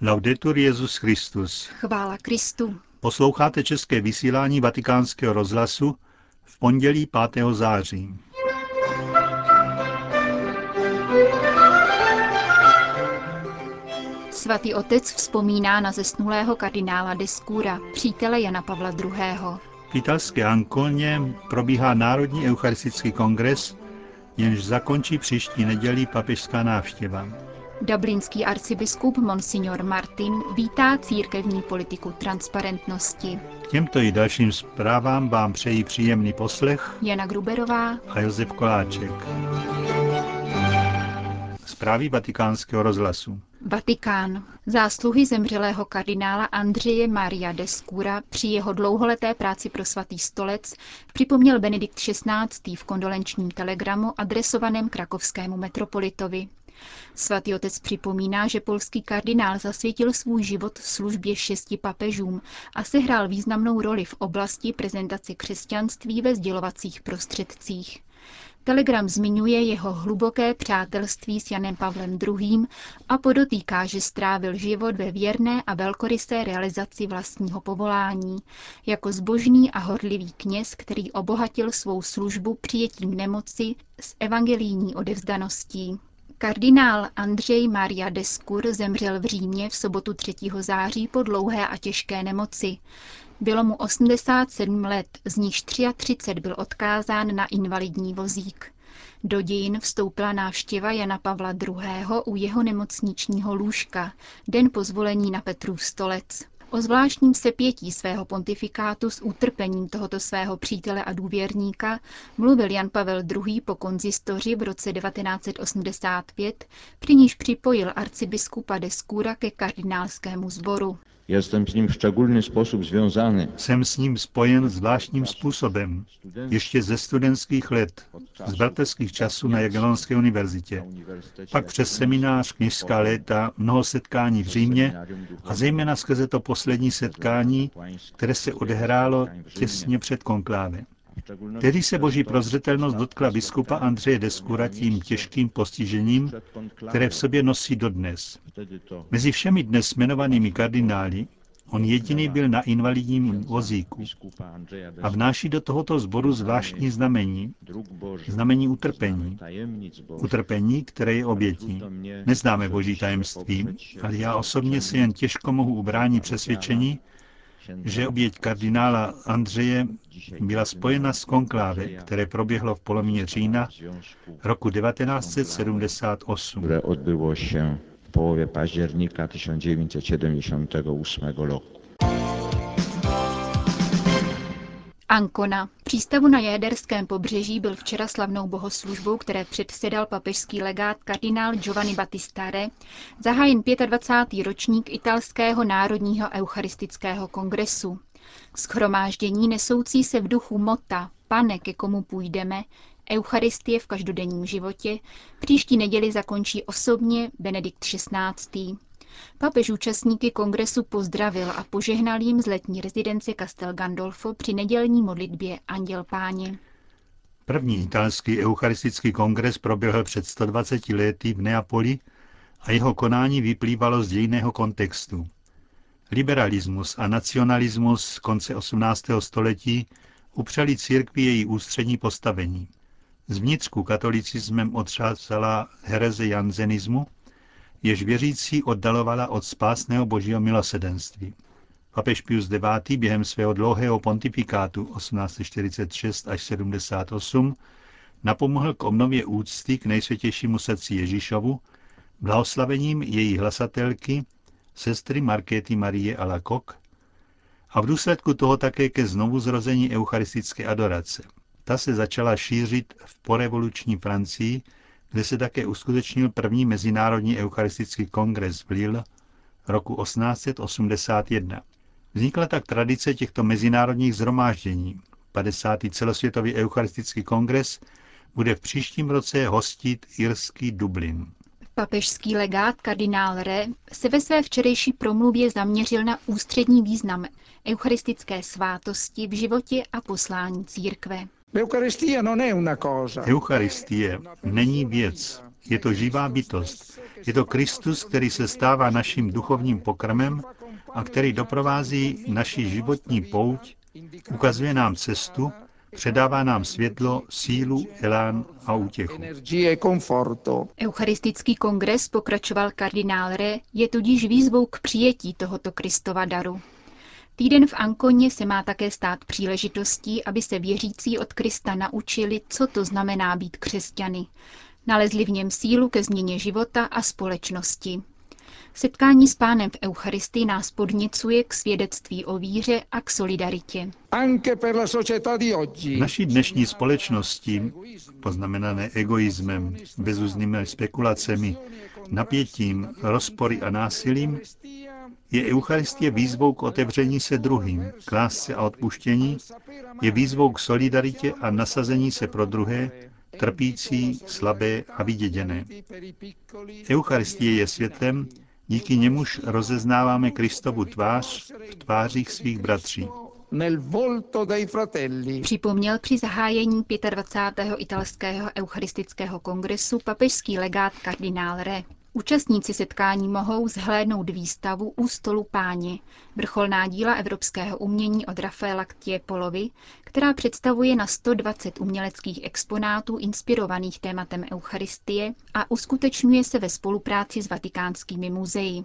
Laudetur Jezus Christus. Chvála Kristu. Posloucháte české vysílání Vatikánského rozhlasu v pondělí 5. září. Svatý otec vzpomíná na zesnulého kardinála Deskura, přítele Jana Pavla II. V italské Ankolně probíhá Národní eucharistický kongres, jenž zakončí příští neděli papežská návštěva. Dublinský arcibiskup Monsignor Martin vítá církevní politiku transparentnosti. Těmto i dalším zprávám vám přejí příjemný poslech Jana Gruberová a Josef Koláček. Zprávy vatikánského rozhlasu. Vatikán. Zásluhy zemřelého kardinála Andřeje Maria de Scura při jeho dlouholeté práci pro svatý stolec připomněl Benedikt XVI. v kondolenčním telegramu adresovaném krakovskému metropolitovi. Svatý otec připomíná, že polský kardinál zasvětil svůj život službě šesti papežům a sehrál významnou roli v oblasti prezentace křesťanství ve sdělovacích prostředcích. Telegram zmiňuje jeho hluboké přátelství s Janem Pavlem II. a podotýká, že strávil život ve věrné a velkorysé realizaci vlastního povolání, jako zbožný a horlivý kněz, který obohatil svou službu přijetím nemoci s evangelijní odevzdaností. Kardinál Andřej Maria Deskur zemřel v Římě v sobotu 3. září po dlouhé a těžké nemoci. Bylo mu 87 let, z nichž 33 byl odkázán na invalidní vozík. Do dějin vstoupila návštěva Jana Pavla II. u jeho nemocničního lůžka, den po zvolení na Petrův stolec. O zvláštním sepětí svého pontifikátu s utrpením tohoto svého přítele a důvěrníka mluvil Jan Pavel II. po konzistoři v roce 1985, při níž připojil arcibiskupa de Skura ke kardinálskému sboru. Jestem z ním v szczególny sposób związany. Jsem s ním spojen zvláštním způsobem, ještě ze studentských let, z bratrských časů na Jagellonské univerzitě. Pak přes seminář, knižská léta, mnoho setkání v Římě a zejména skrze to poslední setkání, které se odehrálo těsně před konklávem. Tehdy se boží prozřetelnost dotkla biskupa Andřeje Deskura tím těžkým postižením, které v sobě nosí dodnes. Mezi všemi dnes jmenovanými kardinály on jediný byl na invalidním vozíku a vnáší do tohoto sboru zvláštní znamení, znamení utrpení. Utrpení, které je obětí. Neznáme boží tajemství, ale já osobně se jen těžko mohu ubránit přesvědčení, že oběť kardinála Andřeje byla spojena s konkláve, které proběhlo v polovině října roku 1978. które odbyło się w połowie października 1978 roku. Ancona. Přístavu na Jaderském pobřeží byl včera slavnou bohoslužbou, které předsedal papežský legát kardinál Giovanni Battistare, zahájen 25. ročník italského národního eucharistického kongresu. Schromáždění nesoucí se v duchu mota Pane, ke komu půjdeme, Eucharistie v každodenním životě, příští neděli zakončí osobně Benedikt XVI. Papež účastníky kongresu pozdravil a požehnal jim z letní rezidence Castel Gandolfo při nedělní modlitbě Anděl Páně. První italský eucharistický kongres proběhl před 120 lety v Neapoli a jeho konání vyplývalo z dějného kontextu. Liberalismus a nacionalismus konce 18. století upřeli církvi její ústřední postavení. Zvnitřku katolicismem otřásala hereze janzenismu, jež věřící oddalovala od spásného božího milosedenství. Papež Pius IX. během svého dlouhého pontifikátu 1846 až 78 napomohl k obnově úcty k nejsvětějšímu srdci Ježíšovu, blahoslavením její hlasatelky, sestry Markéty Marie Alacoque, a v důsledku toho také ke znovuzrození eucharistické adorace. Ta se začala šířit v porevoluční Francii, kde se také uskutečnil první mezinárodní eucharistický kongres v Lille roku 1881. Vznikla tak tradice těchto mezinárodních zhromáždění. 50. celosvětový eucharistický kongres bude v příštím roce hostit irský Dublin. Papežský legát kardinál Re se ve své včerejší promluvě zaměřil na ústřední význam eucharistické svátosti v životě a poslání církve. Eucharistie není věc, Je to živá bytost. Je to Kristus, který se stává naším duchovním pokrmem a který doprovází naši životní pouť, ukazuje nám cestu, předává nám světlo, sílu, elán a útěchu. Eucharistický kongres, pokračoval kardinál Re, je tudíž výzvou k přijetí tohoto Kristova daru. Týden v Ankoně se má také stát příležitostí, aby se věřící od Krista naučili, co to znamená být křesťany. Nalezli v něm sílu ke změně života a společnosti. Setkání s pánem v Eucharistii nás podněcuje k svědectví o víře a k solidaritě. V naší dnešní společnosti, poznamenané egoismem, bezuznými spekulacemi, napětím, rozpory a násilím, je Eucharistie výzvou k otevření se druhým, k lásce a odpuštění, je výzvou k solidaritě a nasazení se pro druhé, trpící, slabé a vyděděné. Eucharistie je světlem, díky němuž rozeznáváme Kristovu tvář v tvářích svých bratří. Připomněl při zahájení 25. italského eucharistického kongresu papežský legát kardinál Re. Účastníci setkání mohou zhlédnout výstavu U stolu páně, vrcholná díla evropského umění od Rafaela Polovi, která představuje na 120 uměleckých exponátů inspirovaných tématem Eucharistie a uskutečňuje se ve spolupráci s vatikánskými muzeji.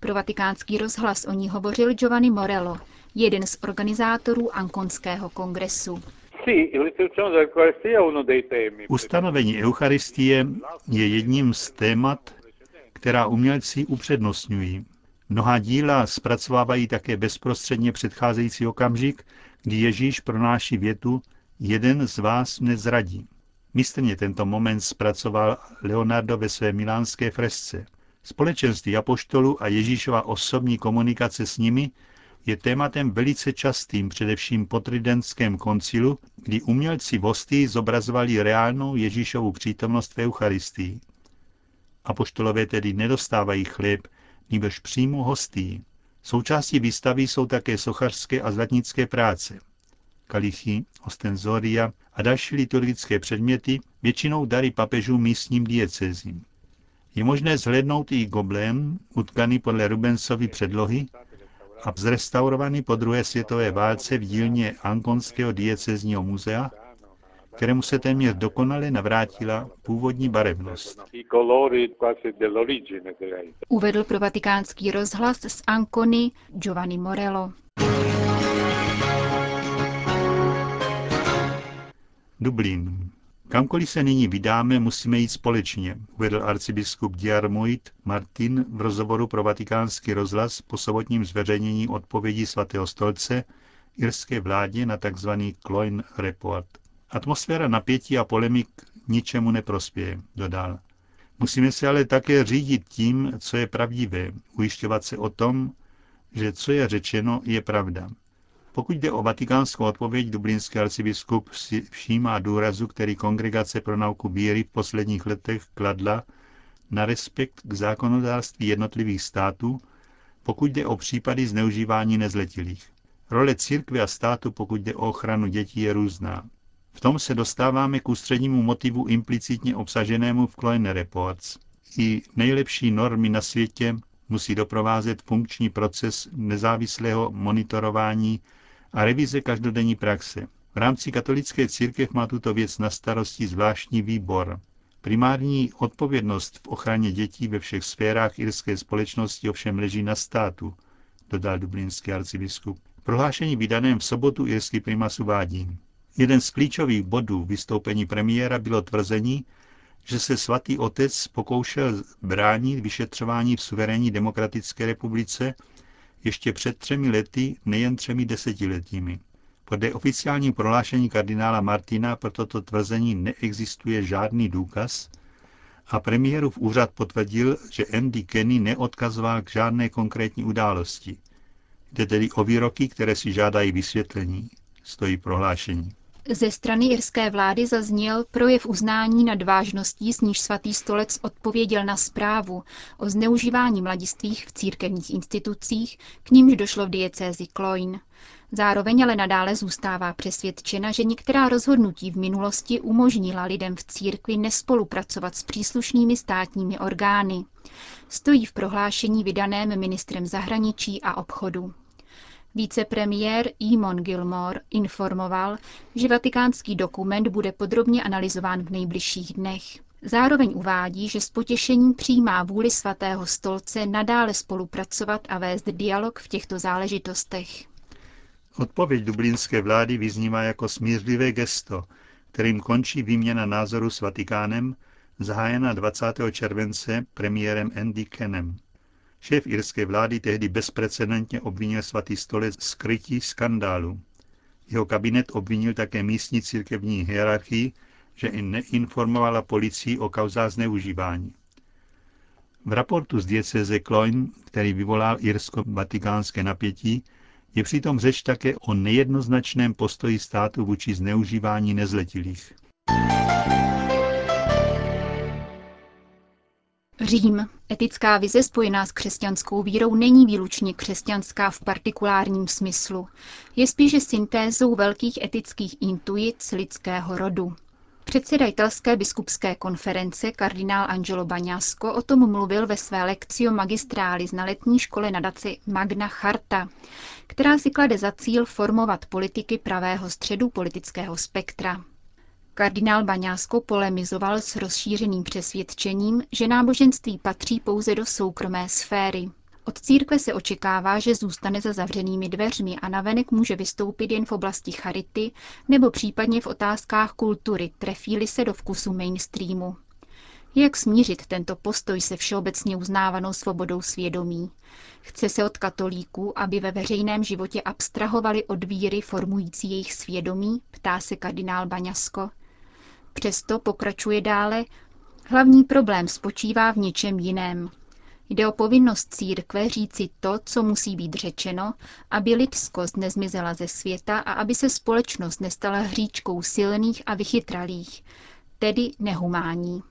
Pro vatikánský rozhlas o ní hovořil Giovanni Morello, jeden z organizátorů Ankonského kongresu. Ustanovení Eucharistie je jedním z témat, která umělci upřednostňují. Mnoha díla zpracovávají také bezprostředně předcházející okamžik, kdy Ježíš pronáší větu Jeden z vás nezradí. Mistrně tento moment zpracoval Leonardo ve své milánské fresce. Společenství apoštolů a Ježíšova osobní komunikace s nimi je tématem velice častým, především po tridentském koncilu, kdy umělci v zobrazovali reálnou Ježíšovu přítomnost v Eucharistii. Apoštolové tedy nedostávají chléb, nýbrž přímo hostí. Součástí výstavy jsou také sochařské a zlatnické práce. Kalichy, ostenzoria a další liturgické předměty, většinou dary papežů místním diecezím. Je možné zhlédnout i goblém, utkaný podle Rubensovy předlohy a zrestaurovaný po druhé světové válce v dílně Ankonského diecezního muzea, kterému se téměř dokonale navrátila původní barevnost. Uvedl pro vatikánský rozhlas z Ancony Giovanni Morello. Dublín. Kamkoliv se nyní vydáme, musíme jít společně, uvedl arcibiskup Diarmuid Martin v rozhovoru pro vatikánský rozhlas po sobotním zveřejnění odpovědi svatého stolce irské vládě na tzv. Cloyne Report. Atmosféra napětí a polemik ničemu neprospěje, dodal. Musíme se ale také řídit tím, co je pravdivé, ujišťovat se o tom, že co je řečeno, je pravda. Pokud jde o vatikánskou odpověď, dublinský arcibiskup si všímá důrazu, který Kongregace pro nauku víry v posledních letech kladla na respekt k zákonodárství jednotlivých států, pokud jde o případy zneužívání nezletilých. Role církve a státu, pokud jde o ochranu dětí, je různá. V tom se dostáváme k ústřednímu motivu implicitně obsaženému v Kloene Reports. I nejlepší normy na světě musí doprovázet funkční proces nezávislého monitorování a revize každodenní praxe. V rámci katolické církev má tuto věc na starosti zvláštní výbor. Primární odpovědnost v ochraně dětí ve všech sférách irské společnosti ovšem leží na státu, dodal dublinský arcibiskup. Prohlášení vydaném v sobotu irský primas uvádí. Jeden z klíčových bodů vystoupení premiéra bylo tvrzení, že se svatý otec pokoušel bránit vyšetřování v suverénní demokratické republice ještě před třemi lety, nejen třemi desetiletími. Podle oficiální prohlášení kardinála Martina pro toto tvrzení neexistuje žádný důkaz a premiérův úřad potvrdil, že Andy Kenny neodkazoval k žádné konkrétní události. Jde tedy o výroky, které si žádají vysvětlení, stojí prohlášení. Ze strany irské vlády zazněl projev uznání nad vážností, s níž svatý stolec odpověděl na zprávu o zneužívání mladistvých v církevních institucích, k nímž došlo v diecézi Kloin. Zároveň ale nadále zůstává přesvědčena, že některá rozhodnutí v minulosti umožnila lidem v církvi nespolupracovat s příslušnými státními orgány. Stojí v prohlášení vydaném ministrem zahraničí a obchodu. Vicepremiér Eamon Gilmore informoval, že vatikánský dokument bude podrobně analyzován v nejbližších dnech. Zároveň uvádí, že s potěšením přijímá vůli svatého stolce nadále spolupracovat a vést dialog v těchto záležitostech. Odpověď dublinské vlády vyznívá jako smířlivé gesto, kterým končí výměna názoru s Vatikánem, zahájena 20. července premiérem Andy Kenem. Šéf irské vlády tehdy bezprecedentně obvinil svatý stolec z krytí skandálu. Jeho kabinet obvinil také místní církevní hierarchii, že i neinformovala policii o kauzách zneužívání. V raportu z dieceze Cloyne, který vyvolal irsko-vatikánské napětí, je přitom řeč také o nejednoznačném postoji státu vůči zneužívání nezletilých. Řím. Etická vize spojená s křesťanskou vírou není výlučně křesťanská v partikulárním smyslu. Je spíše syntézou velkých etických intuic lidského rodu. Předseda italské biskupské konference kardinál Angelo Baňasko o tom mluvil ve své lekcio magistrális na letní škole nadaci Magna Charta, která si klade za cíl formovat politiky pravého středu politického spektra. Kardinál Baňásko polemizoval s rozšířeným přesvědčením, že náboženství patří pouze do soukromé sféry. Od církve se očekává, že zůstane za zavřenými dveřmi a navenek může vystoupit jen v oblasti charity nebo případně v otázkách kultury, trefí se do vkusu mainstreamu. Jak smířit tento postoj se všeobecně uznávanou svobodou svědomí? Chce se od katolíků, aby ve veřejném životě abstrahovali od víry formující jejich svědomí? Ptá se kardinál Baňasko. Přesto pokračuje dále, hlavní problém spočívá v něčem jiném. Jde o povinnost církve říci to, co musí být řečeno, aby lidskost nezmizela ze světa a aby se společnost nestala hříčkou silných a vychytralých, tedy nehumání.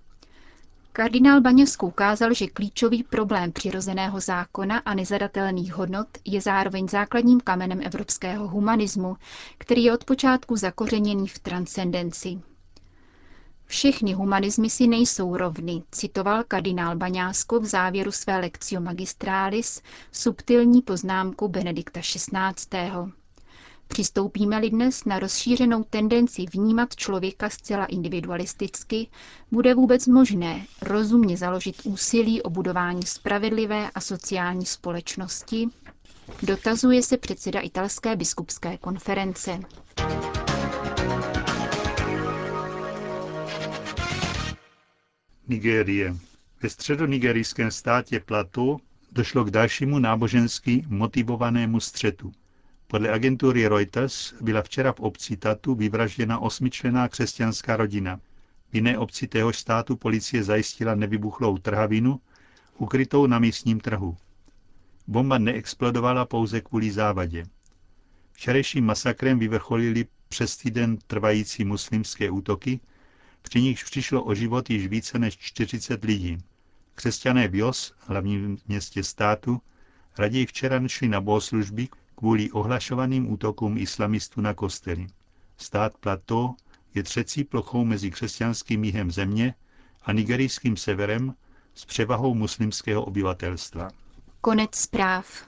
Kardinál Baňovskou ukázal, že klíčový problém přirozeného zákona a nezadatelných hodnot je zároveň základním kamenem evropského humanismu, který je od počátku zakořeněný v transcendenci. Všechny humanizmy si nejsou rovny, citoval kardinál Baňásko v závěru své lekcio magistralis subtilní poznámku Benedikta XVI. Přistoupíme-li dnes na rozšířenou tendenci vnímat člověka zcela individualisticky, bude vůbec možné rozumně založit úsilí o budování spravedlivé a sociální společnosti? Dotazuje se předseda italské biskupské konference. Nigérie. Ve středonigerijském státě Plateau došlo k dalšímu nábožensky motivovanému střetu. Podle agentury Reuters byla včera v obci Tatu vyvražděna osmičlená křesťanská rodina. V jiné obci téhož státu policie zajistila nevybuchlou trhavinu, ukrytou na místním trhu. Bomba neexplodovala pouze kvůli závadě. Včerejším masakrem vyvrcholili přes týden trvající muslimské útoky, při nichž přišlo o život již více než 40 lidí. Křesťané v Jos, hlavním městě státu, raději včera nešli na bohoslužby kvůli ohlašovaným útokům islamistů na kostely. Stát Plateau je třecí plochou mezi křesťanským jihem země a nigerijským severem s převahou muslimského obyvatelstva. Konec zpráv.